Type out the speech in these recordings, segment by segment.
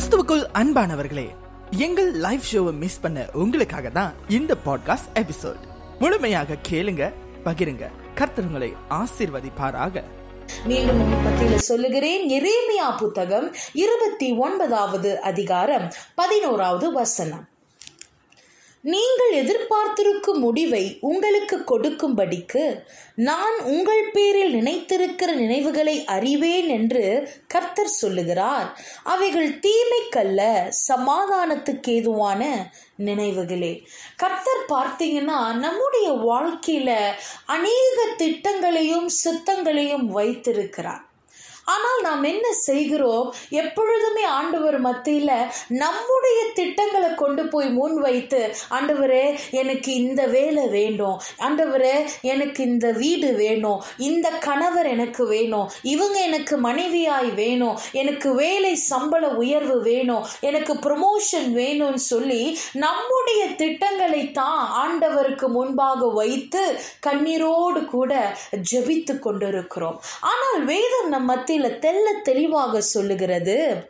கிறிஸ்துவுக்குள் அன்பானவர்களே எங்கள் லைவ் ஷோவை மிஸ் பண்ண உங்களுக்காக தான் இந்த பாட்காஸ்ட் எபிசோட் முழுமையாக கேளுங்க பகிருங்க. கர்த்தருங்களை ஆசிர்வதிப்பாராக ஆசீர்வதிப்பாராக. மீண்டும் பத்தியில சொல்லுகிறேன் எரேமியா புத்தகம் இருபத்தி ஒன்பதாவது அதிகாரம் பதினோராவது வசனம். நீங்கள் எதிர்பார்த்திருக்கும் முடிவை உங்களுக்கு கொடுக்கும்படிக்கு நான் உங்கள் பேரில் நினைத்திருக்கிற நினைவுகளை அறிவேன் என்று கர்த்தர் சொல்லுகிறார். அவைகள் தீமைக்கல்ல சமாதானத்துக்கு ஏதுவான நினைவுகளே. கர்த்தர் பார்த்தீங்கன்னா நம்முடைய வாழ்க்கையில அநேக திட்டங்களையும் சித்தங்களையும் வைத்திருக்கிறார். ஆனால் நாம் என்ன செய்கிறோம்? எப்பொழுதுமே ஆண்டவர் மத்தியில நம்முடைய திட்டங்களை கொண்டு போய் முன் வைத்து ஆண்டவரே எனக்கு இந்த வேலை வேண்டும் ஆண்டவரே எனக்கு இந்த வீடு வேணும். இந்த கணவர் எனக்கு வேணும். இவங்க எனக்கு மனைவியாய் வேணும். எனக்கு வேலை சம்பள உயர்வு வேணும். எனக்கு ப்ரொமோஷன் வேணும்னு சொல்லி நம்முடைய திட்டங்களை தான் ஆண்டவருக்கு முன்பாக வைத்து கண்ணீரோடு கூட ஜெபித்து கொண்டிருக்கிறோம். ஆனால் வேதம் நம்ம மத்தியில் தெல்ல தெளிவாக சொல்லுகிறது.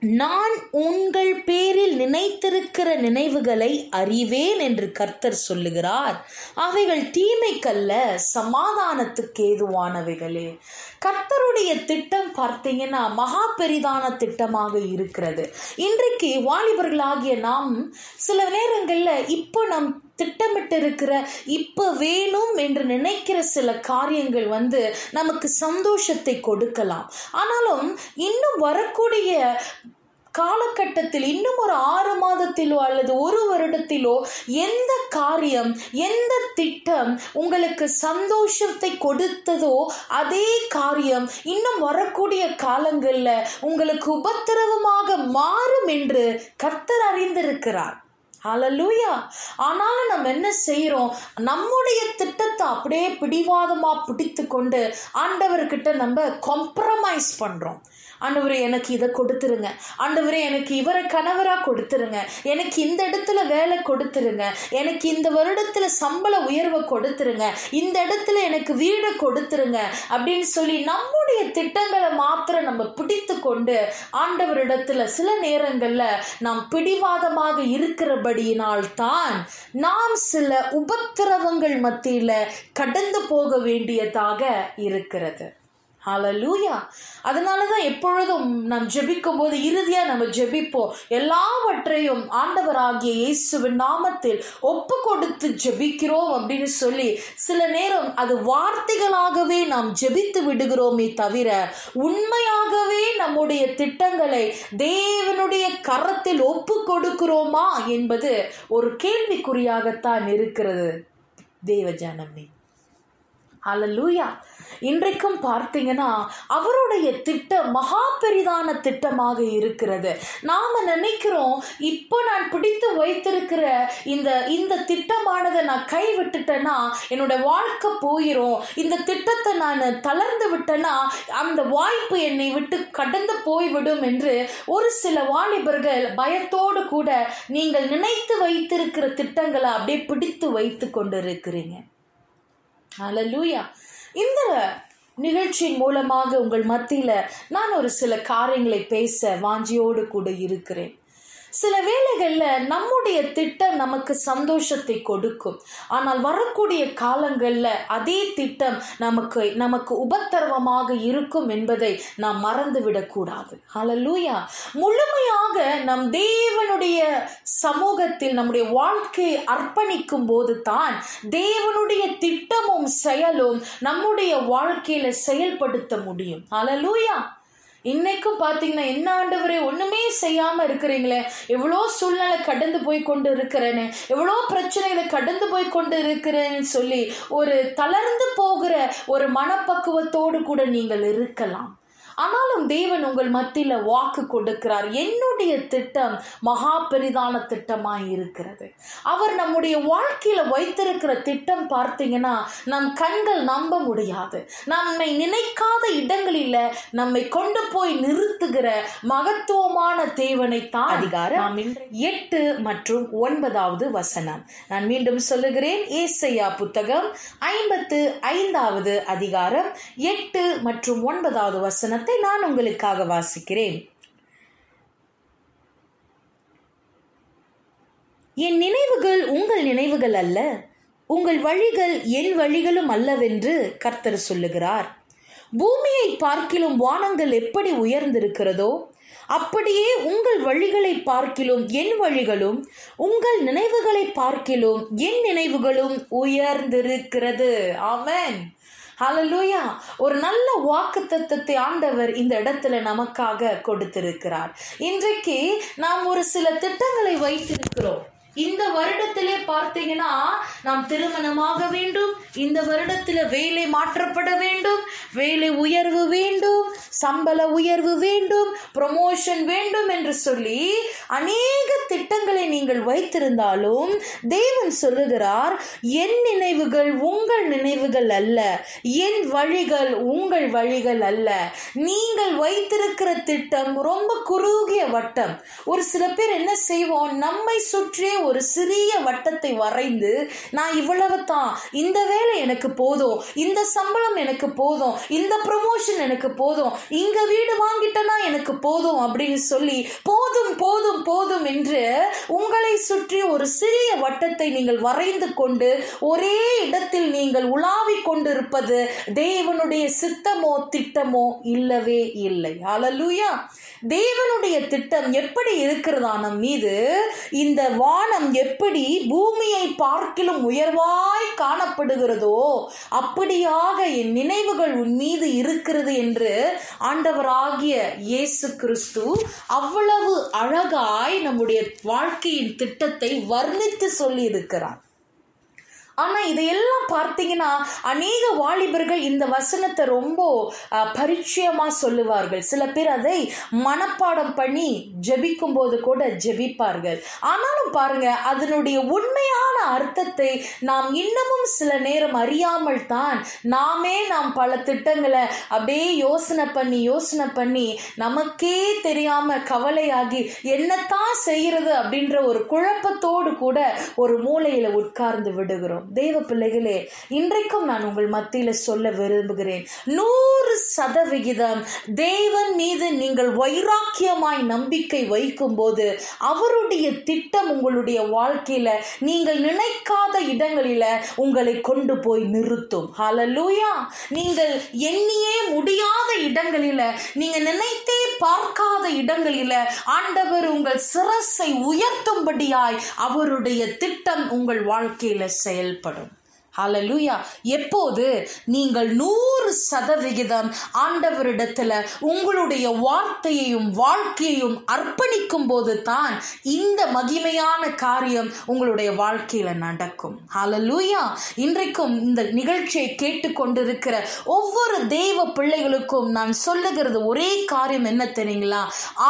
நான் உங்கள் பேரில் நினைத்திருக்கிற நினைவுகளை அறிவேன் என்று கர்த்தர் சொல்லுகிறார். அவைகள் தீமைக்கல்ல சமாதானத்துக்கு ஏதுவானவைகளே. கர்த்தருடைய திட்டம் பார்த்தீங்கன்னா மகா பெரிதான திட்டமாக இருக்கிறது. இன்றைக்கு வாலிபர்களாகிய நாம் சில நேரங்களில் இப்போ நம் திட்டமிட்டு இருக்கிற இப்ப வேணும் என்று நினைக்கிற சில காரியங்கள் வந்து நமக்கு சந்தோஷத்தை கொடுக்கலாம். ஆனாலும் இன்னும் வரக்கூடிய காலகட்டத்தில் இன்னும் ஒரு ஆறு மாதத்திலோ அல்லது ஒரு வருடத்திலோ எந்த காரியம் எந்த திட்டம் உங்களுக்கு சந்தோஷத்தை கொடுத்ததோ அதே காரியம் இன்னும் வரக்கூடிய காலங்களில் உங்களுக்கு உபத்திரவமாக மாறும் என்று கர்த்தர் அறிந்திருக்கிறார். ஹalleluya ஆனாலும் நம்ம என்ன செய்யறோம் நம்முடைய திட்டத்தை அப்படியே பிடிவாதமா பிடித்து கொண்டு ஆண்டவர்கிட்ட நம்ம காம்ப்ரமைஸ் பண்றோம். ஆண்டவரே எனக்கு இதை கொடுத்துருங்க. ஆண்டவரே எனக்கு இவரை கணவராக கொடுத்துருங்க. எனக்கு இந்த இடத்துல வேலை கொடுத்துருங்க. எனக்கு இந்த வருடத்துல சம்பள உயர்வை கொடுத்துருங்க. இந்த இடத்துல எனக்கு வீடு கொடுத்துருங்க அப்படின்னு சொல்லி நம்முடைய திட்டங்களை மாத்திரம் நம்ம பிடித்து கொண்டு ஆண்டவரிடத்துல சில நேரங்கள்ல நாம் பிடிவாதமாக இருக்கிறபடியினால் தான் நாம் சில உபத்திரவங்கள் மத்தியில கடந்து போக வேண்டியதாக இருக்கிறது. ஹலலூயா அதனால தான் எப்பொழுதும் நாம் ஜெபிக்கும் போது இறுதியாக நம்ம ஜெபிப்போம். எல்லாவற்றையும் ஆண்டவராகிய இயேசுவின் நாமத்தில் ஒப்பு கொடுத்து ஜெபிக்கிறோம் அப்படின்னு சொல்லி சில நேரம் அது வார்த்தைகளாகவே நாம் ஜெபித்து விடுகிறோமே தவிர உண்மையாகவே நம்முடைய திட்டங்களை தேவனுடைய கரத்தில் ஒப்பு கொடுக்கிறோமா என்பது ஒரு கேள்விக்குறியாகத்தான் இருக்கிறது. தேவ ஜனமே. ஹலலூயா இன்றைக்கும் பார்த்தீங்கன்னா அவருடைய திட்டம் மகா பெரிதான திட்டமாக இருக்கிறது. நாம நினைக்கிறோம் இப்போ நான் பிடித்து வைத்திருக்கிற இந்த இந்த திட்டமானதை நான் கை விட்டுட்டேன்னா என்னோட வாழ்க்கை போயிடும் இந்த திட்டத்தை நான் தளர்ந்து விட்டேன்னா அந்த வாய்ப்பு என்னை விட்டு கடந்து போய்விடும் என்று ஒரு சில வாலிபர்கள் பயத்தோடு கூட நீங்கள் நினைத்து வைத்திருக்கிற திட்டங்களை அப்படியே பிடித்து வைத்து கொண்டிருக்கிறீங்க. ஹலலூயா இந்த நிகழ்ச்சியின் மூலமாக உங்கள் மத்தியில் நான் ஒரு சில காரியங்களை பேச வாஞ்சியோடு கூட இருக்கிறேன். சில வேளைகளில் நம்முடைய திட்டம் நமக்கு சந்தோஷத்தை கொடுக்கும். ஆனால் வரக்கூடிய காலங்களில் அதே திட்டம் நமக்கு நமக்கு உபத்திரவமாக இருக்கும் என்பதை நாம் மறந்துவிடக்கூடாது ஹலலூயா முழுமையாக நம் தேவனுடைய சமூகத்தில் நம்முடைய வாழ்க்கையை அர்ப்பணிக்கும் போது தான் தேவனுடைய திட்டமும் செயலும் நம்முடைய வாழ்க்கையில செயல்படுத்த முடியும். ஹலலூயா இன்னைக்கும் பார்த்தீங்கன்னா என்ன ஆண்டவரே ஒண்ணுமே செய்யாம இருக்கிறீங்களே. எவ்வளோ சூழ்நிலை கடந்து போய் கொண்டு இருக்கிறேன்னு எவ்வளோ பிரச்சனைகளை கடந்து போய் கொண்டு இருக்கிறேன்னு சொல்லி ஒரு தளர்ந்து போகிற ஒரு மனப்பக்குவத்தோடு கூட நீங்கள் இருக்கலாம். ஆனாலும் தேவன் உங்கள் மத்தியில வாக்கு கொடுக்கிறார். என்னுடைய திட்டம் மகா பெரிதான திட்டமாய் இருக்கிறது அவர் நம்முடைய வாழ்க்கையில வைத்திருக்கிற திட்டம் பார்த்தீங்கன்னா நம் கண்கள் நம்ப முடியாது. நம்மை நினைக்காத இடங்களில நம்மை கொண்டு போய் நிறுத்துகிற மகத்துவமான தேவனை தான் அதிகாரம் எட்டு மற்றும் ஒன்பதாவது வசனம். நான் மீண்டும் சொல்லுகிறேன் ஏசையா புத்தகம் ஐம்பத்து ஐந்தாவது அதிகாரம் எட்டு மற்றும் ஒன்பதாவது வசனத்தை நான் உங்களுக்காக வாசிக்கிறேன். என் நினைவுகள் உங்கள் நினைவுகள் அல்ல உங்கள் வழிகள் என் வழிகளும் அல்லவென்று கர்த்தர் சொல்லுகிறார். பூமியை பார்க்கிலும் வானங்கள் எப்படி உயர்ந்திருக்கிறதோ அப்படியே உங்கள் வழிகளை பார்க்கிலும் என் வழிகளும் உங்கள் நினைவுகளை பார்க்கிலும் என் நினைவுகளும் உயர்ந்திருக்கிறது. அவன் ஹலலூயா ஒரு நல்ல வாக்கு தத்துவத்தை ஆண்டவர் இந்த இடத்துல நமக்காக கொடுத்திருக்கிறார். இன்றைக்கு நாம் ஒரு சில திட்டங்களை வைத்திருக்கிறோம். இந்த வருடத்திலே பார்த்தீங்கன்னா நாம் திருமணமாக வேண்டும். இந்த வருடத்தில் வேலை மாற்றப்பட வேண்டும். வேலை உயர்வு வேண்டும். சம்பள உயர்வு வேண்டும். ப்ரொமோஷன் வேண்டும் என்று சொல்லி அநேக திட்டங்களை நீங்கள் வைத்திருந்தாலும் தேவன் சொல்லுகிறார் என் நினைவுகள் உங்கள் நினைவுகள் அல்ல. என் வழிகள் உங்கள் வழிகள் அல்ல. நீங்கள் வைத்திருக்கிற திட்டம் ரொம்ப குறுகிய வட்டம். ஒரு சில பேர் என்ன செய்வோம் நம்மை சுற்றியே ஒரு சிறிய வட்டத்தை வரைந்து நான் இவ்வளவு தான் இந்த வேலை எனக்கு போதும். இந்த சம்பளம் எனக்கு போதும். இந்த ப்ரமோஷன் எனக்கு போதும். இங்க வீடு வாங்கிட்டனா எனக்கு போதும் அப்படின்னு சொல்லி போதும் போதும் போதும் என்று உங்களை சுற்றி ஒரு சிறிய வட்டத்தை நீங்கள் வரைந்து கொண்டு ஒரே இடத்தில் நீங்கள் உலாவிக் கொண்டிருப்பது தேவனுடைய சித்தமோ திட்டமோ இல்லவே இல்லை. அலலுயா தேவனுடைய திட்டம் எப்படி இருக்கிறதா நம் மீது இந்த வான வானம் எப்படி பூமியை பார்க்கிலும் உயர்வாய் காணப்படுகிறதோ அப்படியாக என் நினைவுகள் உன் மீது இருக்கிறது என்று ஆண்டவராகிய இயேசு கிறிஸ்து அவ்வளவு அழகாய் நம்முடைய வாழ்க்கையின் திட்டத்தை வர்ணித்து சொல்லி இருக்கிறார் ஆனா இதையெல்லாம் பார்த்தீங்கன்னா அநேக வாலிபர்கள் இந்த வசனத்தை ரொம்ப பரிச்சயமாக பரிச்சயமா சொல்லுவார்கள். சில பேர் அதை மனப்பாடம் பண்ணி ஜபிக்கும் போது கூட ஜெபிப்பார்கள். ஆனாலும் பாருங்க அதனுடைய உண்மையான அர்த்தத்தை நாம் இன்னமும் சில நேரம் அறியாமல் தான் நாமே நாம் பல திட்டங்களை அப்படியே யோசனை பண்ணி யோசனை பண்ணி நமக்கே தெரியாம கவலையாகி என்னத்தான் செய்யறது அப்படின்ற ஒரு குழப்பத்தோடு கூட ஒரு மூலையில உட்கார்ந்து விடுகிறோம். தேவ பிள்ளைகளே இன்றைக்கும் நான் உங்கள் மத்தியில சொல்ல விரும்புகிறேன். நூறு சதவிகிதம் தேவன் மீது நீங்கள் வைராக்கியமாய் நம்பிக்கை வைக்கும் போது அவருடைய திட்டம் உங்களுடைய வாழ்க்கையில நீங்கள் நினைக்காத இடங்களில உங்களை கொண்டு போய் நிறுத்தும். ஹalleluya நீங்கள் எண்ணியே முடியாத இடங்களில நீங்க நினைத்தே பார்க்காத இடங்களில ஆண்டவர் உங்கள் சிரசை உயர்த்தும்படியாய் அவருடைய திட்டம் உங்கள் வாழ்க்கையில செயல்படும். ஹலலுயா எப்போது நீங்கள் நூறு சதவிகிதம் ஆண்டவரிடத்துல உங்களுடைய வார்த்தையையும் வாழ்க்கையையும் அர்ப்பணிக்கும் போது தான் இந்த மகிமையான காரியம் உங்களுடைய வாழ்க்கையில நடக்கும். ஹலலுயா இன்றைக்கும் இந்த நிகழ்ச்சியை கேட்டுக்கொண்டிருக்கிற ஒவ்வொரு தெய்வ பிள்ளைகளுக்கும் நான் சொல்லுகிறது ஒரே காரியம் என்ன தெரியுங்களா?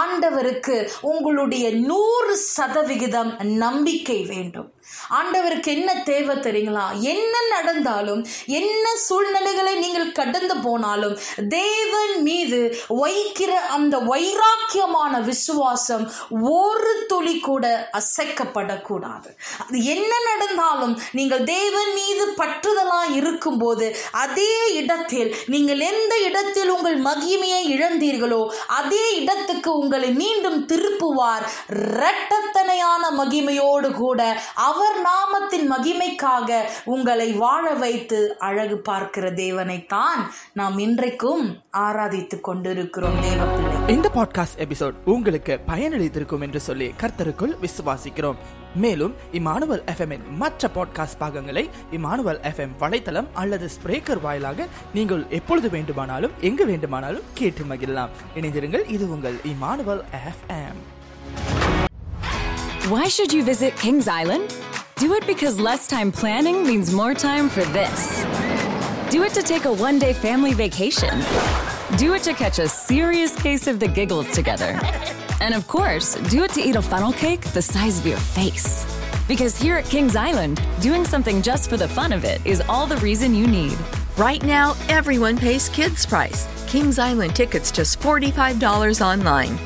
ஆண்டவருக்கு உங்களுடைய நூறு சதவிகிதம் நம்பிக்கை வேண்டும். ஆண்டவருக்கு என்ன தேவை தெரியுங்களா? என்ன நடந்தாலும் என்ன சூழ்நிலைகளை நீங்கள் கடந்து போனாலும் தேவன் மீது வைக்கிற அந்த வைராக்கியமான விசுவாசம் ஒரு துளி கூட அசைக்கப்படக்கூடாது. அது என்ன நடந்தாலும் நீங்கள் தேவன் மீது பற்றுதலா இருக்கும்போது அதே இடத்தில் நீங்கள் எந்த இடத்தில் உங்கள் மகிமையை இழந்தீர்களோ அதே இடத்துக்கு உங்களை மீண்டும் திருப்புவார். இரட்டத்தனையான மகிமையோடு கூட அவர் அவர் நாமத்தின் மகிமைக்காக உங்களை வாழ வைத்து அழகு பார்க்கிற தேவனைத்தான் நாம் இன்றைக்கும் ஆராதித்துக் கொண்டிருக்கிறோம் தேவப்பிள்ளை. இந்த பாட்காஸ்ட் எபிசோட் உங்களுக்கு பயனளித்திருக்கும் என்று சொல்லி கர்த்தருக்குள் விசுவாசிக்கிறோம். மேலும் இமானுவல் எஃப்எம் மற்ற பாட்காஸ்ட் பாகங்களை இமானுவல் எஃப்எம் வலைத்தளம் அல்லது ஸ்பிரேக்கர் வாயிலாக நீங்கள் எப்பொழுது வேண்டுமானாலும் எங்கு வேண்டுமானாலும் கேட்டு மகிழலாம். இணைந்திருங்கள் இது உங்கள் Emmanuel FM. Why should you visit Kings Island? Do it because less time planning means more time for this. Do it to take a one day family vacation. Do it to catch a serious case of the giggles together. And of course, do it to eat a funnel cake the size of your face. Because here at Kings Island, doing something just for the fun of it is all the reason you need. Right now, everyone pays kids' price. Kings Island tickets just $45 online.